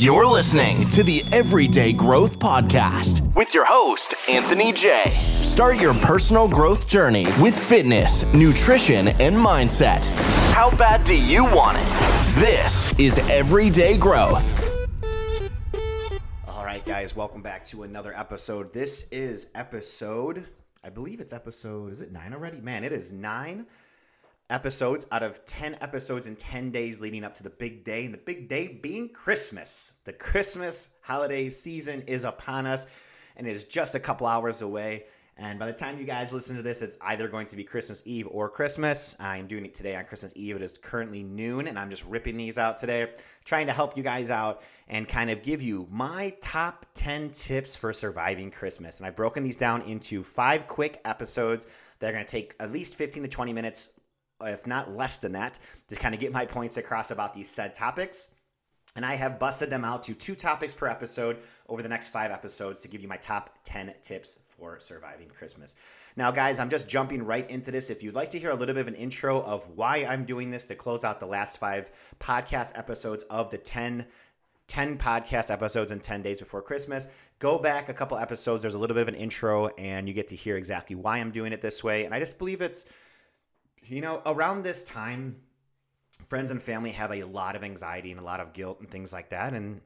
You're listening to the Everyday Growth Podcast with your host, Anthony J. Start your personal growth journey with fitness, nutrition, and mindset. How bad do you want it? This is Everyday Growth. All right, guys, welcome back to another episode. This is episode, I believe it's episode, is it nine already? Man, it is nine episodes out of 10 episodes in 10 days leading up to the big day, and the big day being Christmas. The Christmas holiday season is upon us, and is just a couple hours away. And by the time you guys listen to this, it's either going to be Christmas Eve or Christmas. I am doing it today on Christmas Eve. It is currently noon, and I'm just ripping these out today, trying to help you guys out and kind of give you my top 10 tips for surviving Christmas. And I've broken these down into five quick episodes that are going to take at least 15 to 20 minutes if not less than that, to kind of get my points across about these said topics. And I have busted them out to two topics per episode over the next five episodes to give you my top 10 tips for surviving Christmas. Now, guys, I'm just jumping right into this. If you'd like to hear a little bit of an intro of why I'm doing this to close out the last five podcast episodes of the 10 10 podcast episodes in 10 days before Christmas. Go back a couple episodes. There's a little bit of an intro, and you get to hear exactly why I'm doing it this way. And I just believe it's you know, around this time, friends and family have a lot of anxiety and a lot of guilt and things like that. And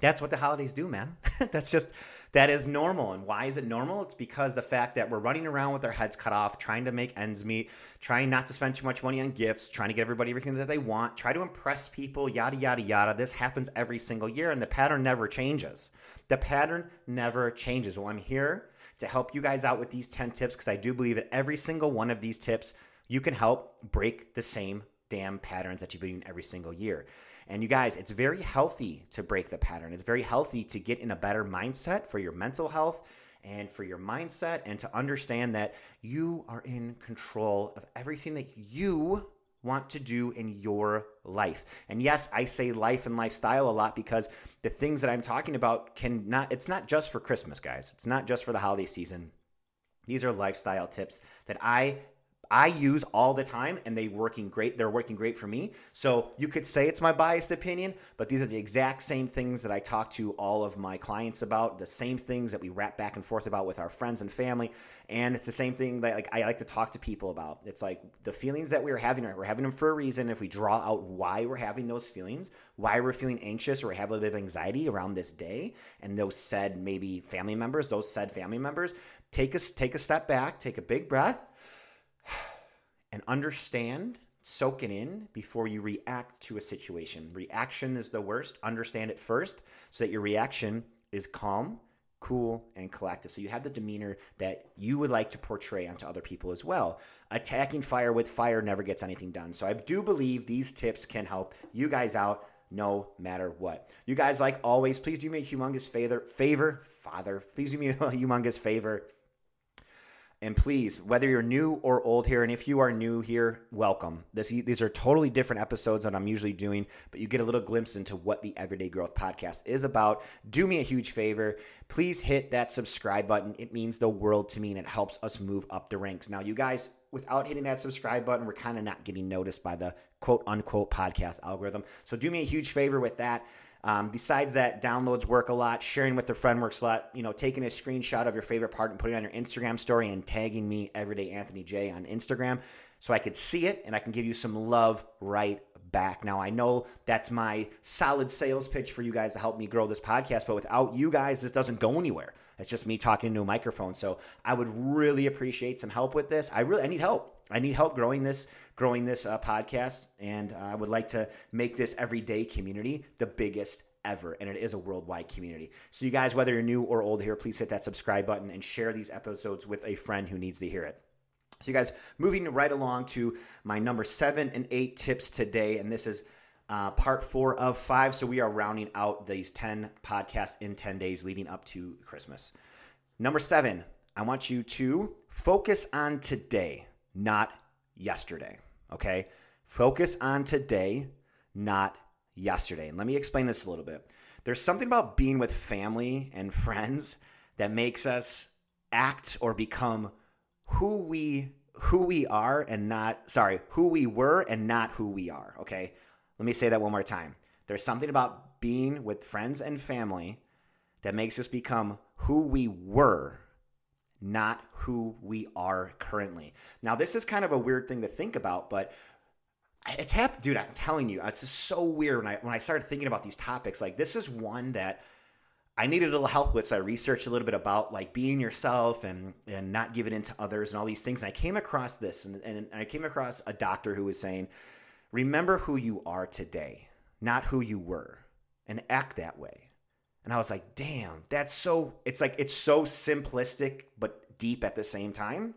that's what the holidays do, man. that's just, that is normal. And why is it normal? It's because the fact that we're running around with our heads cut off, trying to make ends meet, trying not to spend too much money on gifts, trying to get everybody everything that they want, try to impress people, yada, yada, yada. This happens every single year, and the pattern never changes. The pattern never changes. Well, I'm here to help you guys out with these 10 tips because I do believe that every single one of these tips you can help break the same damn patterns that you've been doing every single year. And you guys, it's very healthy to break the pattern. It's very healthy to get in a better mindset for your mental health and for your mindset and to understand that you are in control of everything that you want to do in your life. And yes, I say life and lifestyle a lot because the things that I'm talking about can not it's not just for Christmas, guys. It's not just for the holiday season. These are lifestyle tips that I I use all the time and they working great. They're working great for me. So you could say it's my biased opinion, but these are the exact same things that I talk to all of my clients about, the same things that we rap back and forth about with our friends and family. And it's the same thing that like I like to talk to people about. It's like the feelings that we're having, right? we're having them for a reason. If we draw out why we're having those feelings, why we're feeling anxious or have a little bit of anxiety around this day, and those said maybe family members, those said family members, take us take a step back, take a big breath and understand, soak it in before you react to a situation. Reaction is the worst. Understand it first so that your reaction is calm, cool, and collected. So you have the demeanor that you would like to portray onto other people as well. Attacking fire with fire never gets anything done. So I do believe these tips can help you guys out no matter what. You guys, like always, please do me a humongous favor, favor, father, please do me a humongous favor and please, whether you're new or old here, and if you are new here, welcome. This, these are totally different episodes than I'm usually doing, but you get a little glimpse into what the Everyday Growth Podcast is about. Do me a huge favor. Please hit that subscribe button. It means the world to me and it helps us move up the ranks. Now, you guys, without hitting that subscribe button, we're kind of not getting noticed by the quote unquote podcast algorithm. So do me a huge favor with that. Um, besides that, downloads work a lot. Sharing with a friend works a lot. You know, taking a screenshot of your favorite part and putting it on your Instagram story and tagging me everyday Anthony J on Instagram so I could see it and I can give you some love right back. Now, I know that's my solid sales pitch for you guys to help me grow this podcast, but without you guys, this doesn't go anywhere. It's just me talking into a microphone. So I would really appreciate some help with this. I really, I need help. I need help growing this, growing this uh, podcast, and I would like to make this everyday community the biggest ever, and it is a worldwide community. So, you guys, whether you're new or old here, please hit that subscribe button and share these episodes with a friend who needs to hear it. So, you guys, moving right along to my number seven and eight tips today, and this is uh, part four of five. So, we are rounding out these 10 podcasts in 10 days leading up to Christmas. Number seven, I want you to focus on today not yesterday. Okay. Focus on today, not yesterday. And let me explain this a little bit. There's something about being with family and friends that makes us act or become who we who we are and not sorry, who we were and not who we are, okay? Let me say that one more time. There's something about being with friends and family that makes us become who we were, not who we are currently. Now, this is kind of a weird thing to think about, but it's happened, dude. I'm telling you, it's just so weird when I when I started thinking about these topics. Like, this is one that I needed a little help with, so I researched a little bit about like being yourself and and not giving in to others and all these things. And I came across this, and, and I came across a doctor who was saying, "Remember who you are today, not who you were, and act that way." And I was like, "Damn, that's so." It's like it's so simplistic but deep at the same time,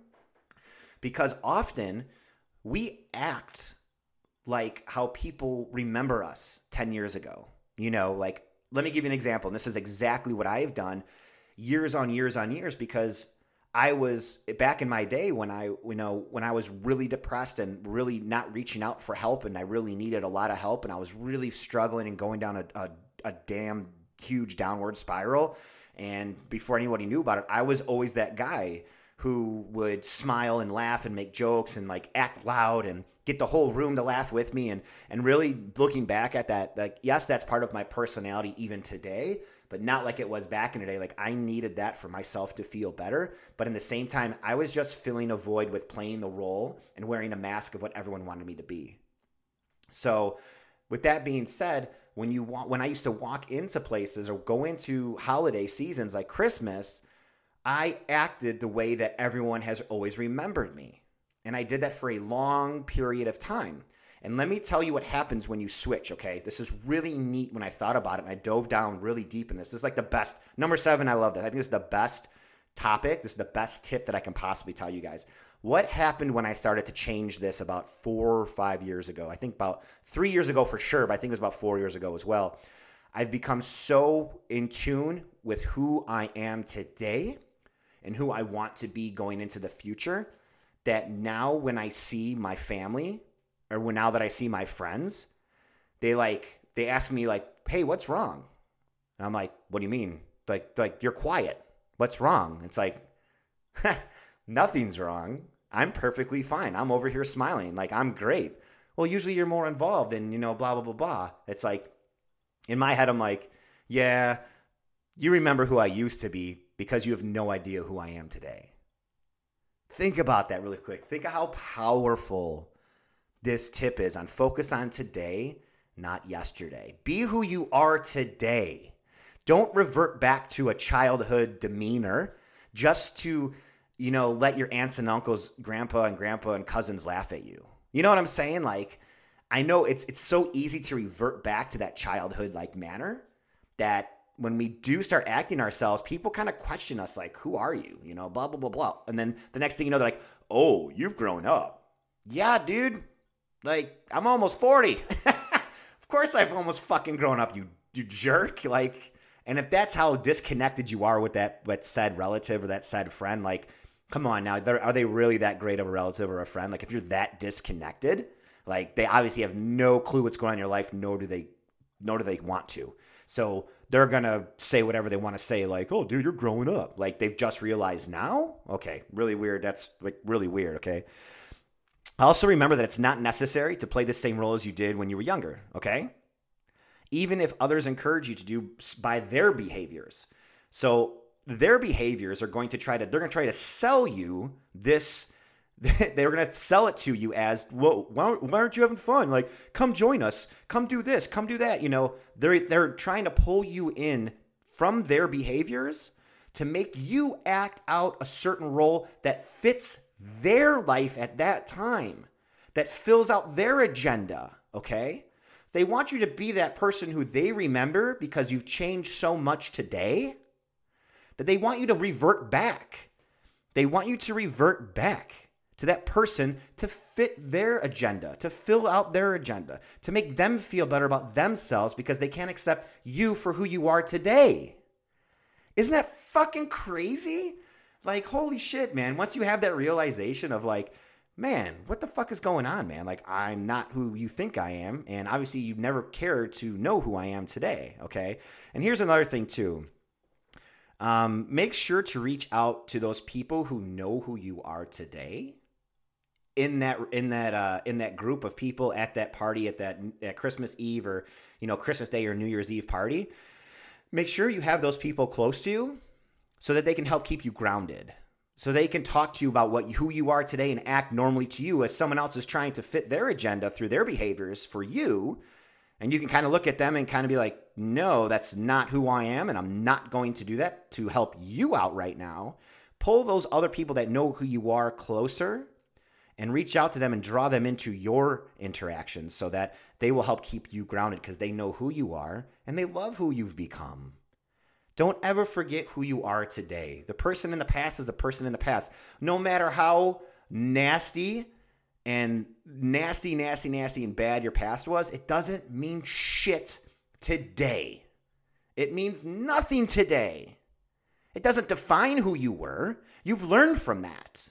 because often we act like how people remember us 10 years ago. You know, like, let me give you an example. And this is exactly what I have done years on years on years because I was back in my day when I, you know, when I was really depressed and really not reaching out for help and I really needed a lot of help and I was really struggling and going down a, a, a damn huge downward spiral. And before anybody knew about it, I was always that guy who would smile and laugh and make jokes and like act loud and get the whole room to laugh with me and and really looking back at that like yes that's part of my personality even today but not like it was back in the day. Like i needed that for myself to feel better. But in the same time i was just filling a void with playing the role and wearing a mask of what everyone wanted me to be. So with that being said when you want when i used to walk into places or go into holiday seasons like christmas i acted the way that everyone has always remembered me and I did that for a long period of time. And let me tell you what happens when you switch, okay? This is really neat when I thought about it and I dove down really deep in this. This is like the best. Number seven, I love this. I think this is the best topic. This is the best tip that I can possibly tell you guys. What happened when I started to change this about four or five years ago? I think about three years ago for sure, but I think it was about four years ago as well. I've become so in tune with who I am today and who I want to be going into the future that now when I see my family or when now that I see my friends, they like they ask me like, "Hey, what's wrong?" And I'm like, "What do you mean?" Like like you're quiet. What's wrong? It's like nothing's wrong. I'm perfectly fine. I'm over here smiling. Like I'm great. Well, usually you're more involved and you know blah blah blah blah. It's like in my head I'm like, "Yeah, you remember who I used to be because you have no idea who I am today." Think about that really quick. Think of how powerful this tip is on focus on today, not yesterday. Be who you are today. Don't revert back to a childhood demeanor just to, you know, let your aunts and uncles, grandpa and grandpa and cousins laugh at you. You know what I'm saying? Like, I know it's it's so easy to revert back to that childhood like manner that when we do start acting ourselves, people kind of question us, like, who are you? You know, blah, blah, blah, blah. And then the next thing you know, they're like, oh, you've grown up. Yeah, dude. Like, I'm almost 40. of course I've almost fucking grown up, you, you jerk. Like, and if that's how disconnected you are with that, that said relative or that said friend, like, come on now, are they really that great of a relative or a friend? Like, if you're that disconnected, like, they obviously have no clue what's going on in your life, nor do they, nor do they want to. So they're gonna say whatever they want to say, like, "Oh, dude, you're growing up." Like they've just realized now. Okay, really weird. That's like really weird. Okay. Also remember that it's not necessary to play the same role as you did when you were younger. Okay. Even if others encourage you to do by their behaviors. So their behaviors are going to try to they're going to try to sell you this they were going to sell it to you as, well, why, why aren't you having fun? Like, come join us. Come do this. Come do that. You know, they're, they're trying to pull you in from their behaviors to make you act out a certain role that fits their life at that time, that fills out their agenda. Okay. They want you to be that person who they remember because you've changed so much today that they want you to revert back. They want you to revert back to that person to fit their agenda, to fill out their agenda, to make them feel better about themselves because they can't accept you for who you are today. Isn't that fucking crazy? Like, holy shit, man. Once you have that realization of like, man, what the fuck is going on, man? Like, I'm not who you think I am. And obviously, you've never care to know who I am today. Okay. And here's another thing, too. Um, make sure to reach out to those people who know who you are today in that in that uh, in that group of people at that party at that at Christmas Eve or you know Christmas Day or New Year's Eve party, make sure you have those people close to you so that they can help keep you grounded. So they can talk to you about what who you are today and act normally to you as someone else is trying to fit their agenda through their behaviors for you. And you can kind of look at them and kind of be like, no, that's not who I am. And I'm not going to do that to help you out right now. Pull those other people that know who you are closer and reach out to them and draw them into your interactions so that they will help keep you grounded because they know who you are and they love who you've become. Don't ever forget who you are today. The person in the past is the person in the past. No matter how nasty and nasty, nasty, nasty, and bad your past was, it doesn't mean shit today. It means nothing today. It doesn't define who you were. You've learned from that.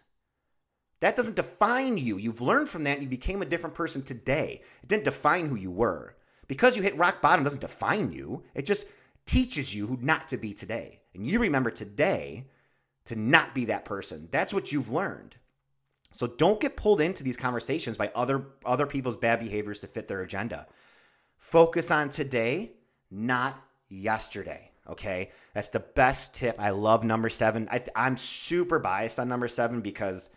That doesn't define you. You've learned from that you became a different person today. It didn't define who you were. Because you hit rock bottom doesn't define you. It just teaches you who not to be today. And you remember today to not be that person. That's what you've learned. So don't get pulled into these conversations by other other people's bad behaviors to fit their agenda. Focus on today, not yesterday. Okay, that's the best tip. I love number seven. I, I'm super biased on number seven because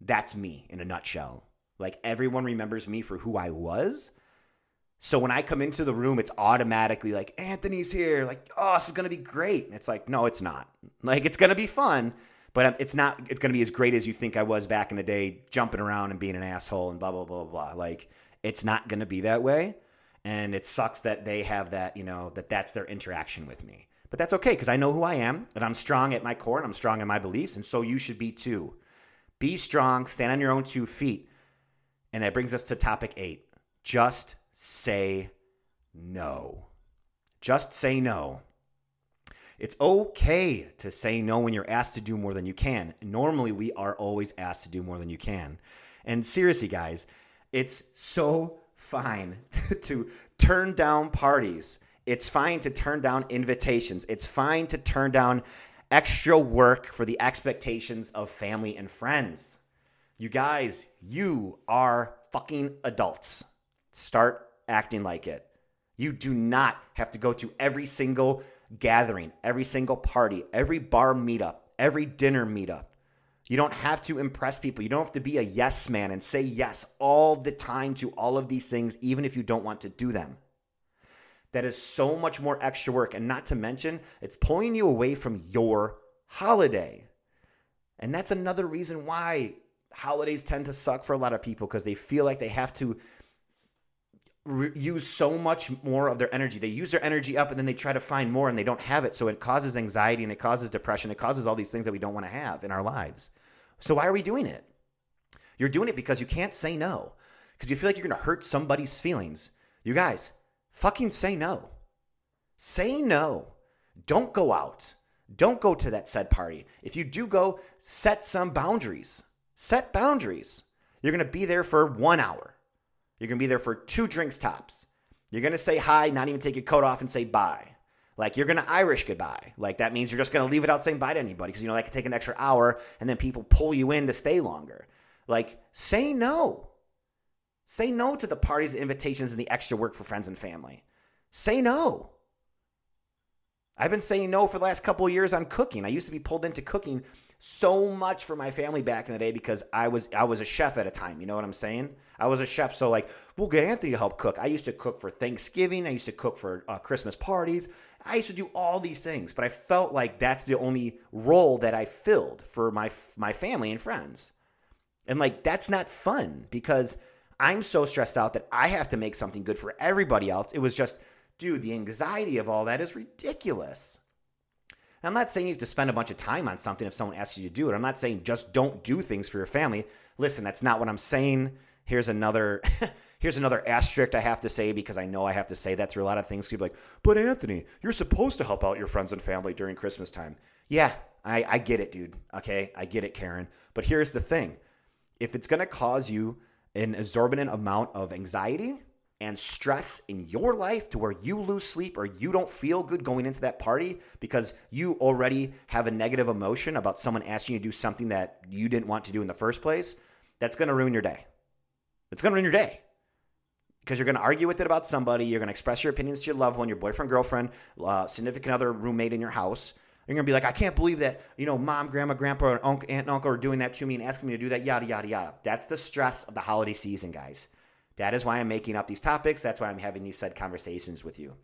that's me in a nutshell. Like everyone remembers me for who I was, so when I come into the room, it's automatically like, Anthony's here. Like, oh, this is going to be great. And it's like, no, it's not. Like, it's going to be fun, but um, it's not, it's going to be as great as you think I was back in the day, jumping around and being an asshole and blah, blah, blah, blah. Like, it's not going to be that way. And it sucks that they have that, you know, that that's their interaction with me. But that's okay because I know who I am and I'm strong at my core and I'm strong in my beliefs. And so you should be too. Be strong, stand on your own two feet. And that brings us to topic eight just say no. Just say no. It's okay to say no when you're asked to do more than you can. Normally, we are always asked to do more than you can. And seriously, guys, it's so fine to turn down parties. It's fine to turn down invitations. It's fine to turn down extra work for the expectations of family and friends. You guys, you are fucking adults. Start acting like it. You do not have to go to every single gathering, every single party, every bar meetup, every dinner meetup. You don't have to impress people. You don't have to be a yes man and say yes all the time to all of these things, even if you don't want to do them. That is so much more extra work. And not to mention, it's pulling you away from your holiday. And that's another reason why holidays tend to suck for a lot of people because they feel like they have to re- use so much more of their energy. They use their energy up and then they try to find more and they don't have it. So it causes anxiety and it causes depression. It causes all these things that we don't want to have in our lives. So why are we doing it? You're doing it because you can't say no, because you feel like you're going to hurt somebody's feelings. You guys, fucking say no. Say no. Don't go out. Don't go to that said party. If you do go, set some boundaries. Set boundaries. You're going to be there for one hour. You're going to be there for two drinks tops. You're going to say hi, not even take your coat off and say bye. Like you're going to Irish goodbye. Like that means you're just going to leave it out saying bye to anybody because you know that can take an extra hour and then people pull you in to stay longer. Like say no. Say no to the parties, the invitations, and the extra work for friends and family. Say no. I've been saying no for the last couple of years on cooking. I used to be pulled into cooking so much for my family back in the day because I was I was a chef at a time. You know what I'm saying? I was a chef, so like we'll get Anthony to help cook. I used to cook for Thanksgiving. I used to cook for uh, Christmas parties. I used to do all these things, but I felt like that's the only role that I filled for my my family and friends. And like that's not fun because I'm so stressed out that I have to make something good for everybody else. It was just, dude, the anxiety of all that is ridiculous. I'm not saying you have to spend a bunch of time on something if someone asks you to do it. I'm not saying just don't do things for your family. Listen, that's not what I'm saying. Here's another here's another asterisk I have to say because I know I have to say that through a lot of things. People like, but Anthony, you're supposed to help out your friends and family during Christmas time. Yeah, I, I get it, dude. Okay, I get it, Karen. But here's the thing: if it's gonna cause you an exorbitant amount of anxiety, and stress in your life to where you lose sleep or you don't feel good going into that party because you already have a negative emotion about someone asking you to do something that you didn't want to do in the first place, that's going to ruin your day. It's going to ruin your day because you're going to argue with it about somebody. You're going to express your opinions to your loved one, your boyfriend, girlfriend, uh, significant other, roommate in your house. You're to be like, I can't believe that, you know, mom, grandma, grandpa, and uncle, aunt and uncle are doing that to me and asking me to do that, yada, yada, yada. That's the stress of the holiday season, guys. That is why I'm making up these topics. That's why I'm having these said conversations with you.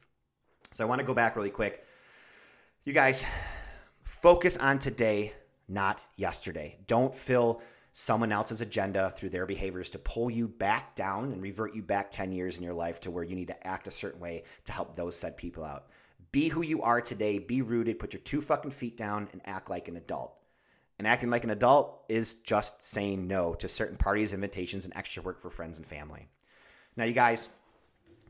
So I want to go back really quick. You guys, focus on today, not yesterday. Don't fill someone else's agenda through their behaviors to pull you back down and revert you back 10 years in your life to where you need to act a certain way to help those said people out. Be who you are today, be rooted, put your two fucking feet down, and act like an adult. And acting like an adult is just saying no to certain parties, invitations, and extra work for friends and family. Now, you guys,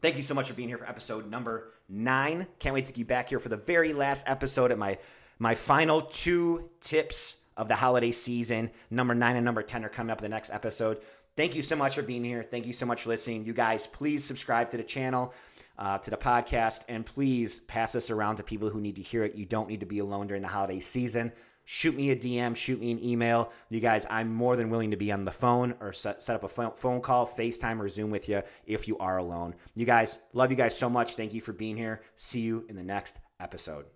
thank you so much for being here for episode number nine. Can't wait to get back here for the very last episode at my my final two tips of the holiday season. Number nine and number 10 are coming up in the next episode. Thank you so much for being here. Thank you so much for listening. You guys, please subscribe to the channel, uh, to the podcast, and please pass this around to people who need to hear it. You don't need to be alone during the holiday season shoot me a DM, shoot me an email. You guys, I'm more than willing to be on the phone or set, set up a phone call, FaceTime, or Zoom with you if you are alone. You guys, love you guys so much. Thank you for being here. See you in the next episode.